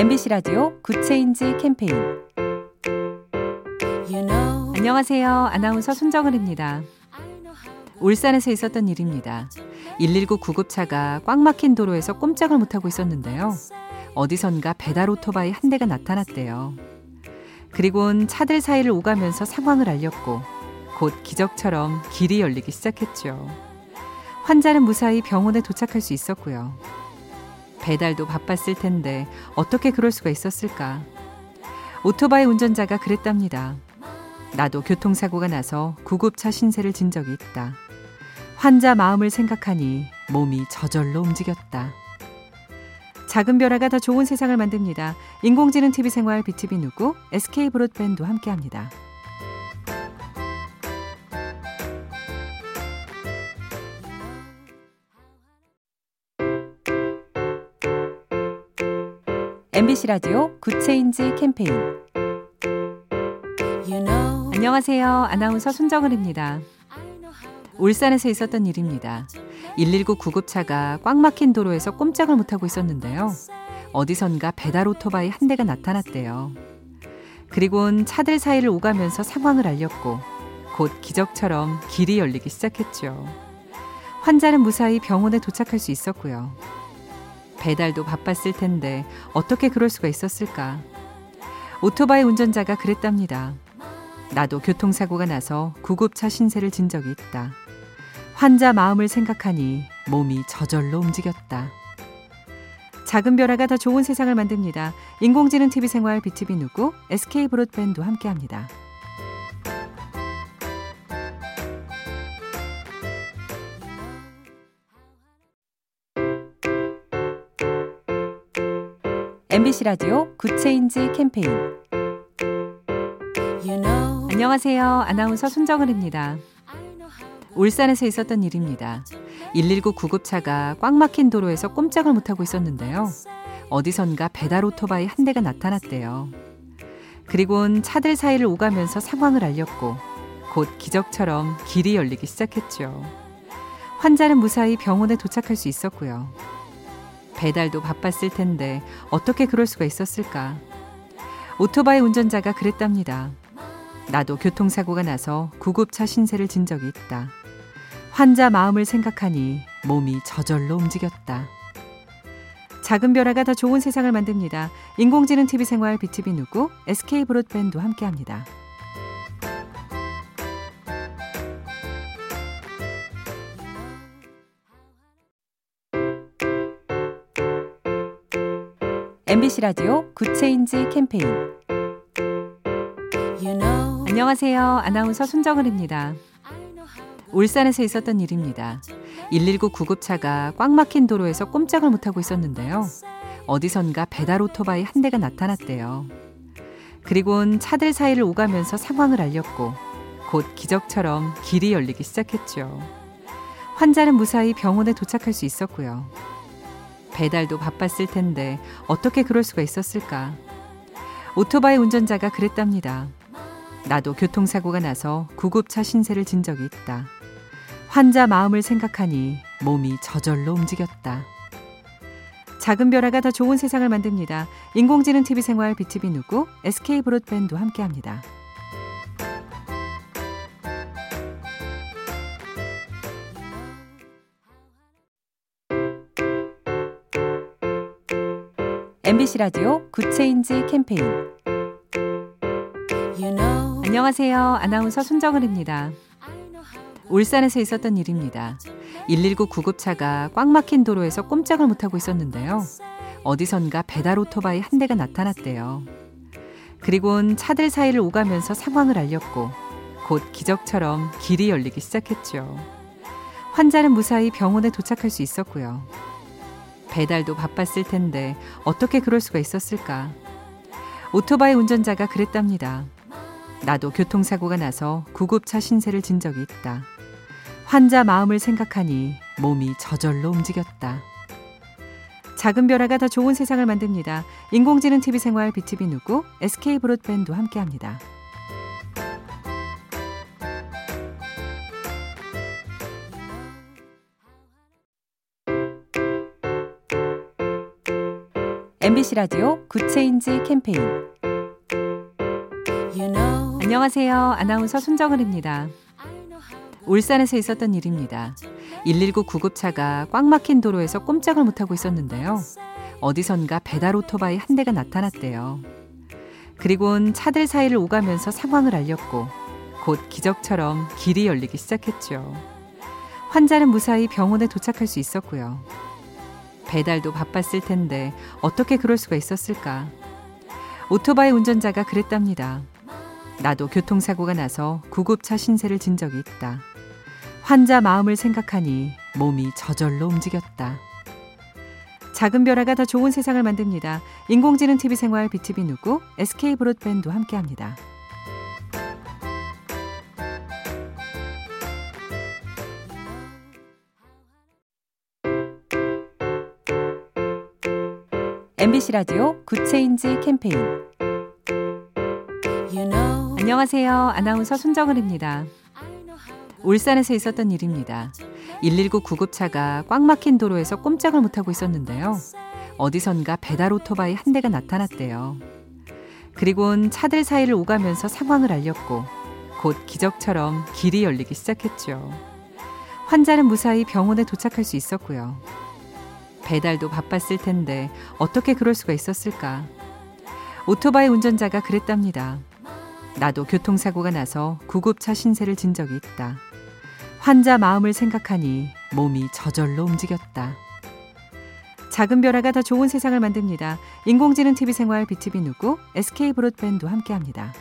MBC 라디오 굿 체인지 캠페인 안녕하세요. 아나운서 손정은입니다. 울산에서 있었던 일입니다. 119 구급차가 꽉 막힌 도로에서 꼼짝을 못하고 있었는데요. 어디선가 배달 오토바이 한 대가 나타났대요. 그리곤 차들 사이를 오가면서 상황을 알렸고 곧 기적처럼 길이 열리기 시작했죠. 환자는 무사히 병원에 도착할 수 있었고요. 배달도 바빴을 텐데 어떻게 그럴 수가 있었을까? 오토바이 운전자가 그랬답니다. 나도 교통사고가 나서 구급차 신세를 진 적이 있다. 환자 마음을 생각하니 몸이 저절로 움직였다. 작은 변화가 더 좋은 세상을 만듭니다. 인공지능 TV 생활 BTV 누구 SK 브로드밴드 함께합니다. MBC 라디오 Good Change 캠페인 안녕하세요. 아나운서 손정은입니다. 울산에서 있었던 일입니다. 119 구급차가 꽉 막힌 도로에서 꼼짝을 못하고 있었는데요. 어디선가 배달 오토바이 한 대가 나타났대요. 그리곤 차들 사이를 오가면서 상황을 알렸고 곧 기적처럼 길이 열리기 시작했죠. 환자는 무사히 병원에 도착할 수 있었고요. 배달도 바빴을 텐데 어떻게 그럴 수가 있었을까? 오토바이 운전자가 그랬답니다. 나도 교통사고가 나서 구급차 신세를 진 적이 있다. 환자 마음을 생각하니 몸이 저절로 움직였다. 작은 변화가 더 좋은 세상을 만듭니다. 인공지능 TV 생활 BTV 누구 SK 브로드밴드 함께합니다. MBC 라디오 Good Change 캠페인 안녕하세요. 아나운서 손정은입니다. 울산에서 있었던 일입니다. 119 구급차가 꽉 막힌 도로에서 꼼짝을 못하고 있었는데요. 어디선가 배달 오토바이 한 대가 나타났대요. 그리곤 차들 사이를 오가면서 상황을 알렸고 곧 기적처럼 길이 열리기 시작했죠. 환자는 무사히 병원에 도착할 수 있었고요. 배달도 바빴을 텐데 어떻게 그럴 수가 있었을까? 오토바이 운전자가 그랬답니다. 나도 교통사고가 나서 구급차 신세를 진 적이 있다. 환자 마음을 생각하니 몸이 저절로 움직였다. 작은 변화가 더 좋은 세상을 만듭니다. 인공지능 TV 생활 BTV 누구 SK 브로드밴드 함께합니다. MBC 라디오 Good Change 캠페인 안녕하세요. 아나운서 손정은입니다. 울산에서 있었던 일입니다. 119 구급차가 꽉 막힌 도로에서 꼼짝을 못하고 있었는데요. 어디선가 배달 오토바이 한 대가 나타났대요. 그리곤 차들 사이를 오가면서 상황을 알렸고 곧 기적처럼 길이 열리기 시작했죠. 환자는 무사히 병원에 도착할 수 있었고요. 배달도 바빴을 텐데 어떻게 그럴 수가 있었을까? 오토바이 운전자가 그랬답니다. 나도 교통사고가 나서 구급차 신세를 진 적이 있다. 환자 마음을 생각하니 몸이 저절로 움직였다. 작은 변화가 더 좋은 세상을 만듭니다. 인공지능 TV 생활 BTV 누구 SK 브로드밴드 함께합니다. MBC 라디오 Good Change 캠페인 안녕하세요. 아나운서 손정은입니다. 울산에서 있었던 일입니다. 119 구급차가 꽉 막힌 도로에서 꼼짝을 못하고 있었는데요. 어디선가 배달 오토바이 한 대가 나타났대요. 그리곤 차들 사이를 오가면서 상황을 알렸고 곧 기적처럼 길이 열리기 시작했죠. 환자는 무사히 병원에 도착할 수 있었고요. 배달도 바빴을 텐데 어떻게 그럴 수가 있었을까? 오토바이 운전자가 그랬답니다. 나도 교통사고가 나서 구급차 신세를 진 적이 있다. 환자 마음을 생각하니 몸이 저절로 움직였다. 작은 변화가 더 좋은 세상을 만듭니다. 인공지능 TV 생활 BTV 누구 SK 브로드밴드 함께합니다. MBC 라디오 Good Change 캠페인 안녕하세요. 아나운서 손정은입니다. 울산에서 있었던 일입니다. 119 구급차가 꽉 막힌 도로에서 꼼짝을 못하고 있었는데요. 어디선가 배달 오토바이 한 대가 나타났대요. 그리곤 차들 사이를 오가면서 상황을 알렸고 곧 기적처럼 길이 열리기 시작했죠. 환자는 무사히 병원에 도착할 수 있었고요. 배달도 바빴을 텐데 어떻게 그럴 수가 있었을까? 오토바이 운전자가 그랬답니다. 나도 교통사고가 나서 구급차 신세를 진 적이 있다. 환자 마음을 생각하니 몸이 저절로 움직였다. 작은 변화가 더 좋은 세상을 만듭니다. 인공지능 TV 생활 BTV 누구 SK 브로드밴드 함께합니다. MBC 라디오 Good Change 캠페인 안녕하세요. 아나운서 손정은입니다. 울산에서 있었던 일입니다. 119 구급차가 꽉 막힌 도로에서 꼼짝을 못하고 있었는데요. 어디선가 배달 오토바이 한 대가 나타났대요. 그리곤 차들 사이를 오가면서 상황을 알렸고 곧 기적처럼 길이 열리기 시작했죠. 환자는 무사히 병원에 도착할 수 있었고요. 배달도 바빴을 텐데 어떻게 그럴 수가 있었을까? 오토바이 운전자가 그랬답니다. 나도 교통사고가 나서 구급차 신세를 진 적이 있다. 환자 마음을 생각하니 몸이 저절로 움직였다. 작은 변화가 더 좋은 세상을 만듭니다. 인공지능 TV 생활 BTV 누구 SK 브로드밴드 함께합니다.